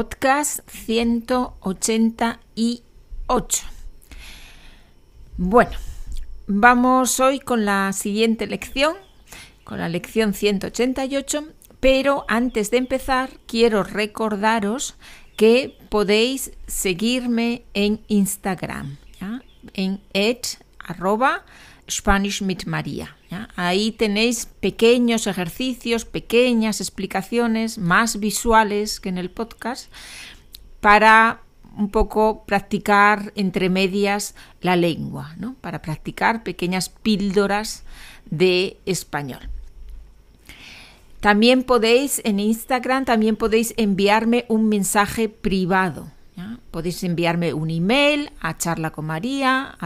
podcast 188. Bueno, vamos hoy con la siguiente lección, con la lección 188, pero antes de empezar quiero recordaros que podéis seguirme en Instagram, en arroba, Spanish. Ahí tenéis pequeños ejercicios, pequeñas explicaciones más visuales que en el podcast para un poco practicar entre medias la lengua, ¿no? para practicar pequeñas píldoras de español. También podéis en Instagram, también podéis enviarme un mensaje privado. Podéis enviarme un email a charlacomaria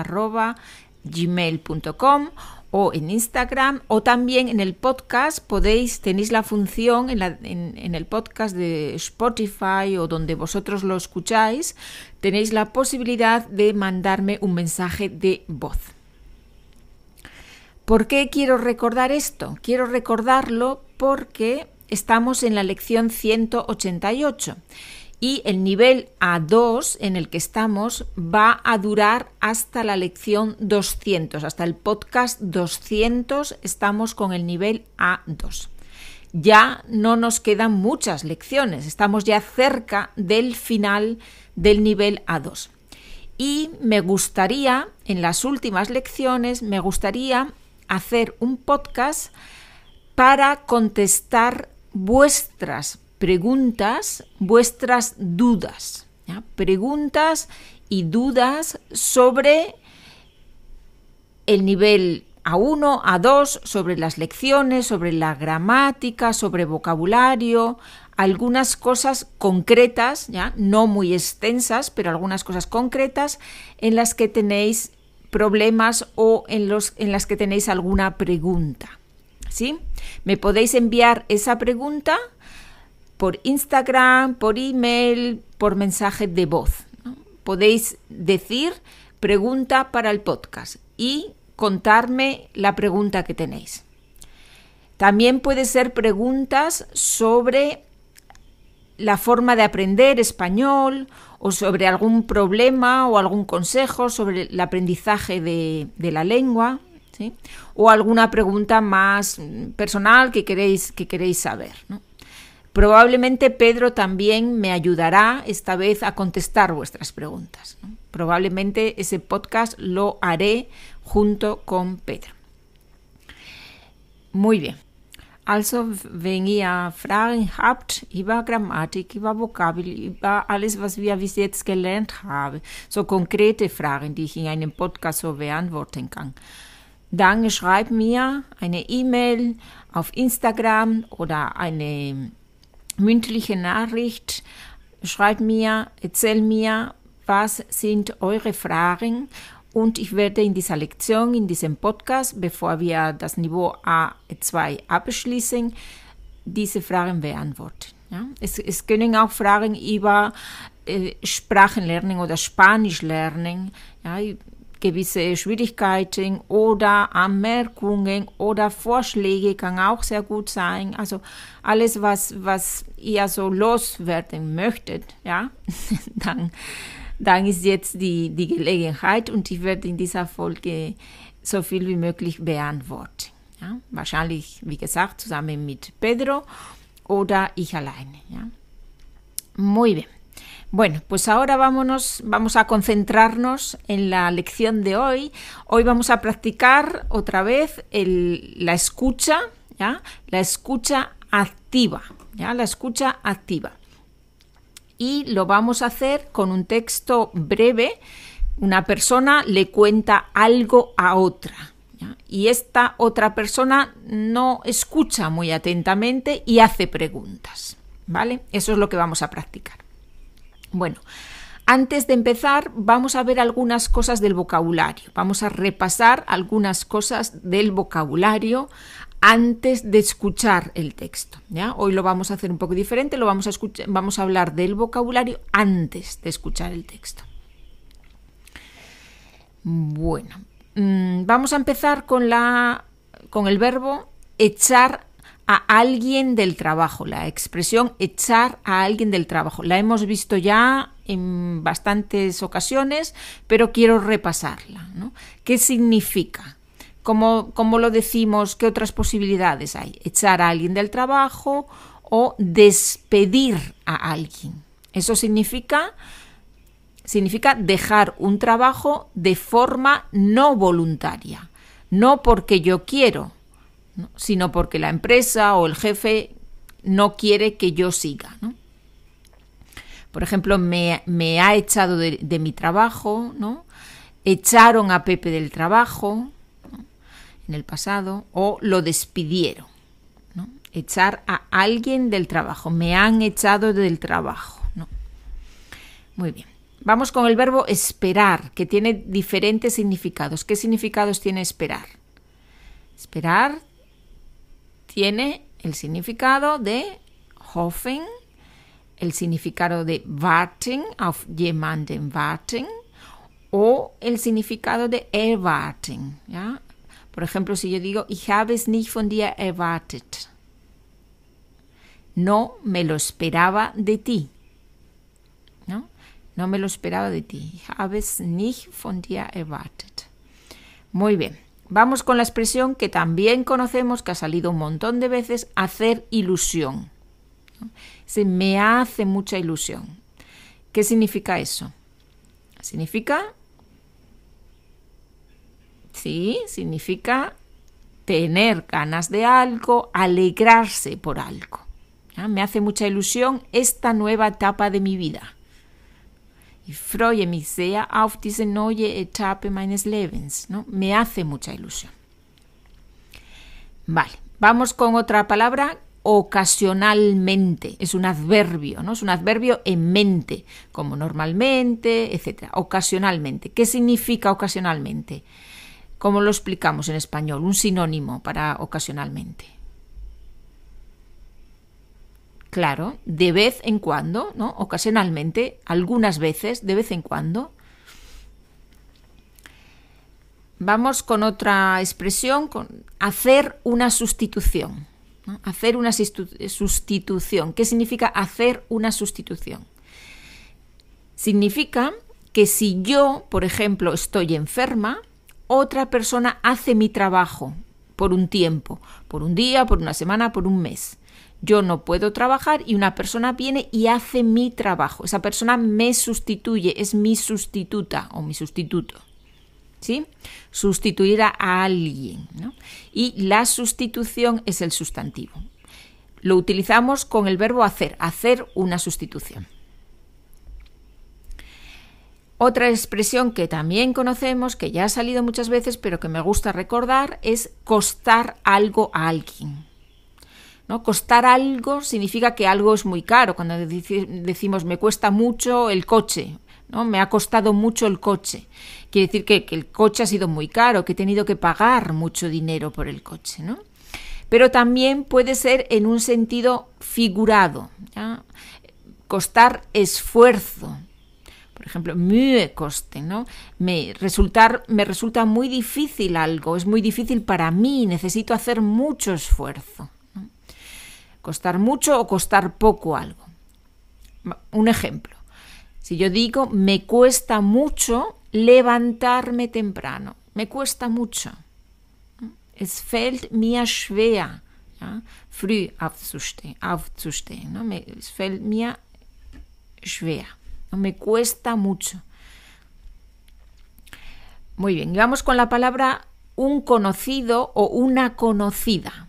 gmail.com o en Instagram o también en el podcast podéis, tenéis la función en, en, el podcast de Spotify o donde vosotros lo escucháis, tenéis la posibilidad de mandarme un mensaje de voz. ¿Por qué quiero recordar esto? Quiero recordarlo porque estamos en la lección 188 y el nivel A2 en el que estamos va a durar hasta la lección 200, hasta el podcast 200 estamos con el nivel A2. Ya no nos quedan muchas lecciones, estamos ya cerca del final del nivel A2. Y me gustaría, en las últimas lecciones, me gustaría hacer un podcast para contestar vuestras preguntas, vuestras dudas. Preguntas y dudas sobre el nivel A1, A2, sobre las lecciones, sobre la gramática, sobre vocabulario, algunas cosas concretas, ¿ya? no muy extensas, pero algunas cosas concretas en las que tenéis problemas o en, los, en las que tenéis alguna pregunta. ¿sí? Me podéis enviar esa pregunta por Instagram, por email, por mensaje de voz. Podéis decir pregunta para el podcast y contarme la pregunta que tenéis. También puede ser preguntas sobre la forma de aprender español o sobre algún problema o algún consejo sobre el aprendizaje de, la lengua. O alguna pregunta más personal que queréis, que queréis saber. Probablemente Pedro también me ayudará esta vez a contestar vuestras preguntas. Probablemente ese podcast lo haré junto con Pedro. Muy bien. Also, wenn ihr Fragen habt über Grammatik, über Vokabel, über alles, was wir bis jetzt gelernt haben, so konkrete Fragen, die ich in einem Podcast so beantworten kann, dann schreibt mir eine E-Mail auf Instagram oder eine mündliche Nachricht. Schreibt mir, erzähl mir, was sind eure Fragen und ich werde in dieser Lektion, in diesem Podcast, bevor wir das Niveau A2 abschließen, diese Fragen beantworten. Ja? Es, es können auch Fragen über äh, Sprachenlernen oder Spanisch lernen. Ja? Gewisse Schwierigkeiten oder Anmerkungen oder Vorschläge kann auch sehr gut sein. Also alles, was, was ihr so loswerden möchtet, ja, dann, dann ist jetzt die, die Gelegenheit und ich werde in dieser Folge so viel wie möglich beantworten. Ja. Wahrscheinlich, wie gesagt, zusammen mit Pedro oder ich alleine. Ja. Muy bien. Bueno, pues ahora vamos a concentrarnos en la lección de hoy. Hoy vamos a practicar otra vez la escucha, ¿ya? La escucha activa. La escucha activa. Y lo vamos a hacer con un texto breve. Una persona le cuenta algo a otra. Y esta otra persona no escucha muy atentamente y hace preguntas. ¿Vale? Eso es lo que vamos a practicar. Bueno, antes de empezar, vamos a ver algunas cosas del vocabulario. Vamos a repasar algunas cosas del vocabulario antes de escuchar el texto. Hoy lo vamos a hacer un poco diferente, lo vamos a, escuchar, vamos a hablar del vocabulario antes de escuchar el texto. Bueno, mm, vamos a empezar con, la, con el verbo echar a alguien del trabajo, la expresión echar a alguien del trabajo. La hemos visto ya en bastantes ocasiones, pero quiero repasarla. ¿Qué significa? ¿Cómo, ¿Cómo, lo decimos? ¿Qué otras posibilidades hay? Echar a alguien del trabajo o despedir a alguien. Eso significa, significa dejar un trabajo de forma no voluntaria, no porque yo quiero, sino porque la empresa o el jefe no quiere que yo siga. Por ejemplo, me, ha echado de, mi trabajo, ¿no? echaron a Pepe del trabajo en el pasado o lo despidieron. Echar a alguien del trabajo. Me han echado del trabajo. ¿no? Muy bien. Vamos con el verbo esperar, que tiene diferentes significados. ¿Qué significados tiene esperar? Esperar tiene el significado de hoffen, el significado de warten, auf jemanden warten, o el significado de erwarten. ¿ya? Por ejemplo, si yo digo, ich habe es nicht von dir erwartet. No me lo esperaba de ti. ¿No? No me lo esperaba de ti. Ich habe es nicht von dir erwartet. Muy bien. Vamos con la expresión que también conocemos, que ha salido un montón de veces, hacer ilusión. Se me hace mucha ilusión. ¿Qué significa eso? Significa, sí, significa tener ganas de algo, alegrarse por algo. Me hace mucha ilusión esta nueva etapa de mi vida. Ich freue mich sehr auf diese neue Etappe meines Lebens. ¿no? Me hace mucha ilusión. Vale, vamos con otra palabra, ocasionalmente. Es un adverbio, ¿no? Es un adverbio en mente, como normalmente, etc. Ocasionalmente. ¿Qué significa ocasionalmente? ¿Cómo lo explicamos en español? Un sinónimo para ocasionalmente. Claro, de vez en cuando, ¿no? Ocasionalmente, algunas veces, de vez en cuando. Vamos con otra expresión, con hacer una sustitución. Hacer una sustitución. ¿Qué significa hacer una sustitución? Significa que si yo, por ejemplo, estoy enferma, otra persona hace mi trabajo por un tiempo, por un día, por una semana, por un mes yo no puedo trabajar y una persona viene y hace mi trabajo. Esa persona me sustituye, es mi sustituta o mi sustituto. ¿Sí? Sustituir a alguien. Y la sustitución es el sustantivo. Lo utilizamos con el verbo hacer, hacer una sustitución. Otra expresión que también conocemos, que ya ha salido muchas veces, pero que me gusta recordar, es costar algo a alguien. ¿No? Costar algo significa que algo es muy caro. Cuando decimos me cuesta mucho el coche, ¿no? me ha costado mucho el coche. Quiere decir que, el coche ha sido muy caro, que he tenido que pagar mucho dinero por el coche. ¿no? Pero también puede ser en un sentido figurado. Costar esfuerzo. Por ejemplo, Mühe coste, ¿no? Me, resultar, me resulta muy difícil algo, es muy difícil para mí, necesito hacer mucho esfuerzo. Costar mucho o costar poco algo. Un ejemplo. Si yo digo, me cuesta mucho levantarme temprano. Me cuesta mucho. Es fällt mir schwer, früh aufzustehen. aufzustehen ¿no? es fällt mir schwer. ¿no? Me cuesta mucho. Muy bien, y vamos con la palabra un conocido o una conocida.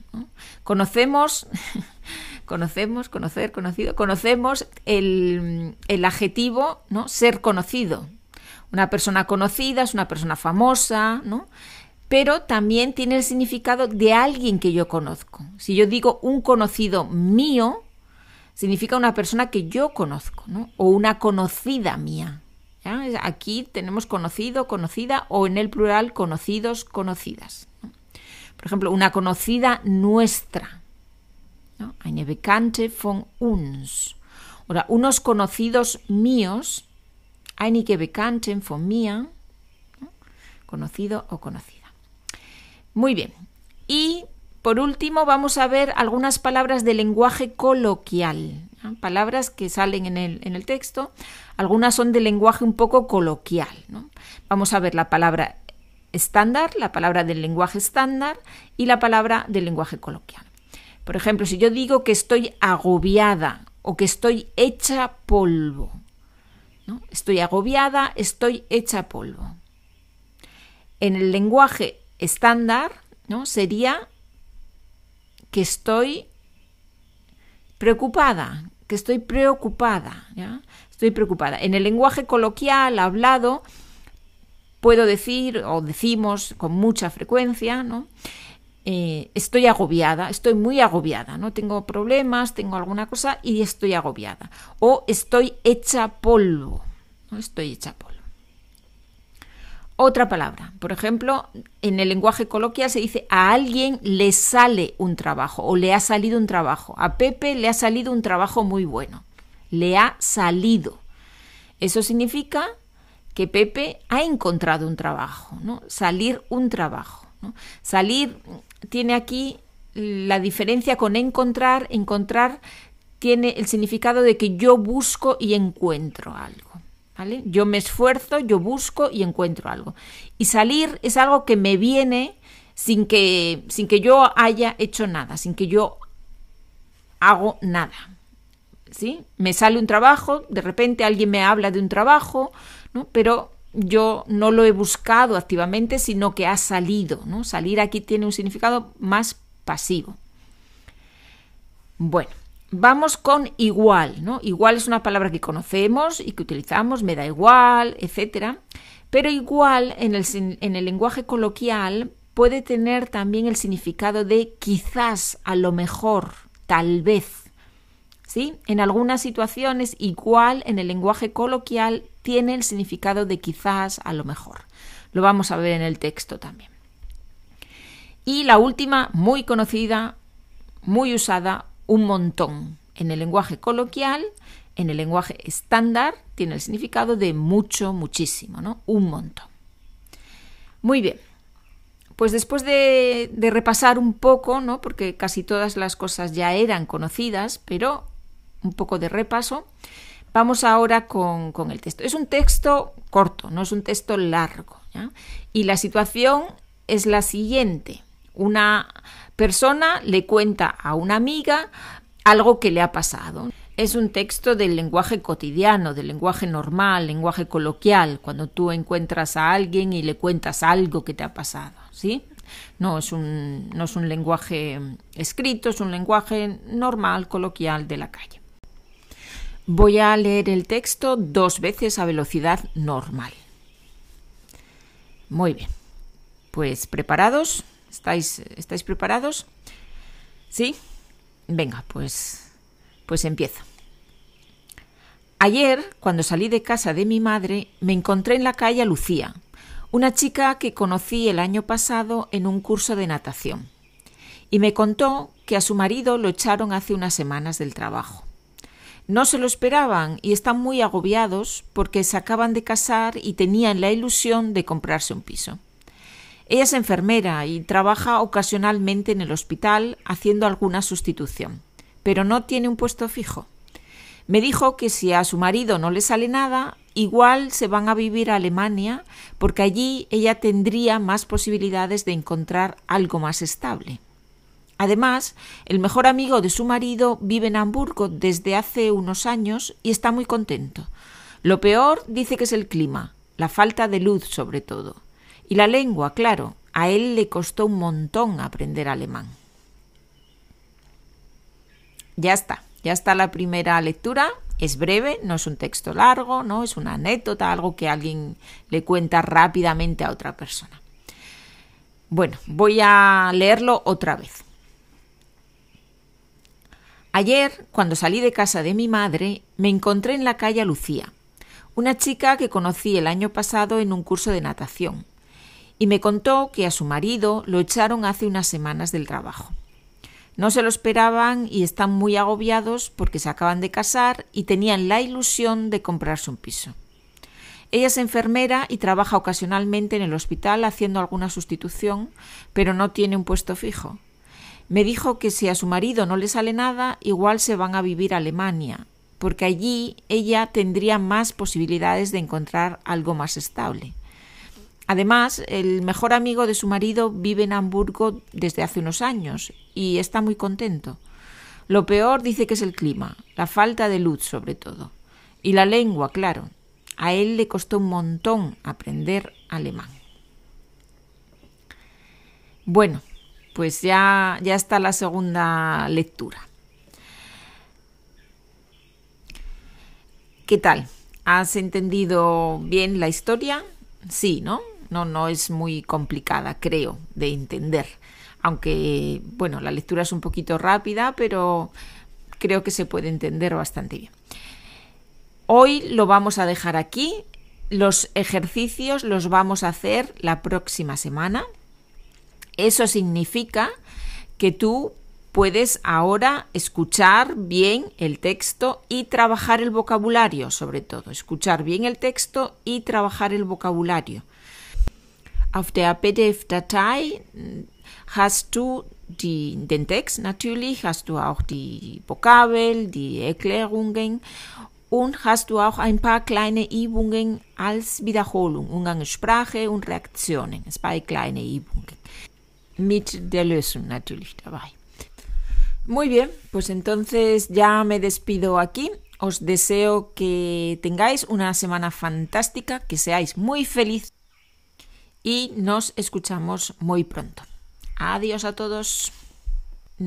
Conocemos conocemos, conocer, conocido, conocemos el, adjetivo, ¿no? Ser conocido. Una persona conocida es una persona famosa, ¿no? Pero también tiene el significado de alguien que yo conozco. Si yo digo un conocido mío, significa una persona que yo conozco, ¿no? O una conocida mía. Aquí tenemos conocido, conocida, o en el plural conocidos, conocidas. Por ejemplo, una conocida nuestra. Eine Bekannte von uns. Unos conocidos míos, einige Bekannten von mir, conocido o conocida. Muy bien. Y por último, vamos a ver algunas palabras de lenguaje coloquial, palabras que salen en el, en el, texto. Algunas son de lenguaje un poco coloquial. Vamos a ver la palabra estándar, la palabra del lenguaje estándar y la palabra del lenguaje coloquial. Por ejemplo, si yo digo que estoy agobiada o que estoy hecha polvo. ¿no? Estoy agobiada, estoy hecha polvo. En el lenguaje estándar ¿no? sería que estoy preocupada, que estoy preocupada. ¿ya? Estoy preocupada. En el lenguaje coloquial, hablado, puedo decir o decimos con mucha frecuencia, ¿no? Eh, estoy agobiada, estoy muy agobiada, ¿no? Tengo problemas, tengo alguna cosa y estoy agobiada. O estoy hecha polvo, ¿no? Estoy hecha polvo. Otra palabra, por ejemplo, en el lenguaje coloquial se dice a alguien le sale un trabajo o le ha salido un trabajo. A Pepe le ha salido un trabajo muy bueno. Le ha salido. Eso significa que Pepe ha encontrado un trabajo, ¿no? Salir un trabajo. Salir tiene aquí la diferencia con encontrar. Encontrar tiene el significado de que yo busco y encuentro algo. ¿vale? Yo me esfuerzo, yo busco y encuentro algo. Y salir es algo que me viene sin que, sin que yo haya hecho nada, sin que yo hago nada. ¿Sí? Me sale un trabajo, de repente alguien me habla de un trabajo, ¿no? pero yo no lo he buscado activamente, sino que ha salido. ¿no? Salir aquí tiene un significado más pasivo. Bueno, vamos con igual. ¿no? Igual es una palabra que conocemos y que utilizamos, me da igual, etc. Pero igual en el, en el lenguaje coloquial puede tener también el significado de quizás, a lo mejor, tal vez. ¿Sí? En algunas situaciones, igual en el lenguaje coloquial tiene el significado de quizás, a lo mejor. Lo vamos a ver en el texto también. Y la última, muy conocida, muy usada, un montón. En el lenguaje coloquial, en el lenguaje estándar, tiene el significado de mucho, muchísimo, ¿no? Un montón. Muy bien. Pues después de, de, repasar un poco, ¿no? Porque casi todas las cosas ya eran conocidas, pero un poco de repaso, Vamos ahora con, el texto. Es un texto corto, no es un texto largo. Y la situación es la siguiente. Una persona le cuenta a una amiga algo que le ha pasado. Es un texto del lenguaje cotidiano, del lenguaje normal, lenguaje coloquial, cuando tú encuentras a alguien y le cuentas algo que te ha pasado, ¿sí? No es un, no es un lenguaje escrito, es un lenguaje normal, coloquial de la calle. Voy a leer el texto dos veces a velocidad normal. Muy bien. Pues preparados. ¿Estáis, ¿estáis preparados? ¿Sí? Venga, pues, pues empiezo. Ayer, cuando salí de casa de mi madre, me encontré en la calle a Lucía, una chica que conocí el año pasado en un curso de natación, y me contó que a su marido lo echaron hace unas semanas del trabajo. No se lo esperaban y están muy agobiados porque se acaban de casar y tenían la ilusión de comprarse un piso. Ella es enfermera y trabaja ocasionalmente en el hospital haciendo alguna sustitución, pero no tiene un puesto fijo. Me dijo que si a su marido no le sale nada, igual se van a vivir a Alemania porque allí ella tendría más posibilidades de encontrar algo más estable. Además, el mejor amigo de su marido vive en Hamburgo desde hace unos años y está muy contento. Lo peor dice que es el clima, la falta de luz sobre todo. Y la lengua, claro, a él le costó un montón aprender alemán. Ya está, ya está la primera lectura. Es breve, no es un texto largo, no es una anécdota, algo que alguien le cuenta rápidamente a otra persona. Bueno, voy a leerlo otra vez. Ayer, cuando salí de casa de mi madre, me encontré en la calle a Lucía, una chica que conocí el año pasado en un curso de natación, y me contó que a su marido lo echaron hace unas semanas del trabajo. No se lo esperaban y están muy agobiados porque se acaban de casar y tenían la ilusión de comprarse un piso. Ella es enfermera y trabaja ocasionalmente en el hospital haciendo alguna sustitución, pero no tiene un puesto fijo. Me dijo que si a su marido no le sale nada, igual se van a vivir a Alemania, porque allí ella tendría más posibilidades de encontrar algo más estable. Además, el mejor amigo de su marido vive en Hamburgo desde hace unos años y está muy contento. Lo peor dice que es el clima, la falta de luz sobre todo. Y la lengua, claro. A él le costó un montón aprender alemán. Bueno, pues ya, ya está la segunda lectura. ¿Qué tal? ¿Has entendido bien la historia? Sí, ¿no? No, no es muy complicada, creo, de entender. Aunque, bueno, la lectura es un poquito rápida, pero creo que se puede entender bastante bien. Hoy lo vamos a dejar aquí. Los ejercicios los vamos a hacer la próxima semana. Eso significa que tú puedes ahora escuchar bien el texto y trabajar el vocabulario, sobre todo. Escuchar bien el texto y trabajar el vocabulario. Auf der PDF-Datei hm, hast du die, den Text natürlich, hast du auch die Vokabel, die Erklärungen und hast du auch ein paar kleine Übungen als Wiederholung, Umgangssprache und Reaktionen, zwei kleine Übungen. Muy bien, pues entonces ya me despido aquí. Os deseo que tengáis una semana fantástica, que seáis muy felices y nos escuchamos muy pronto. Adiós a todos.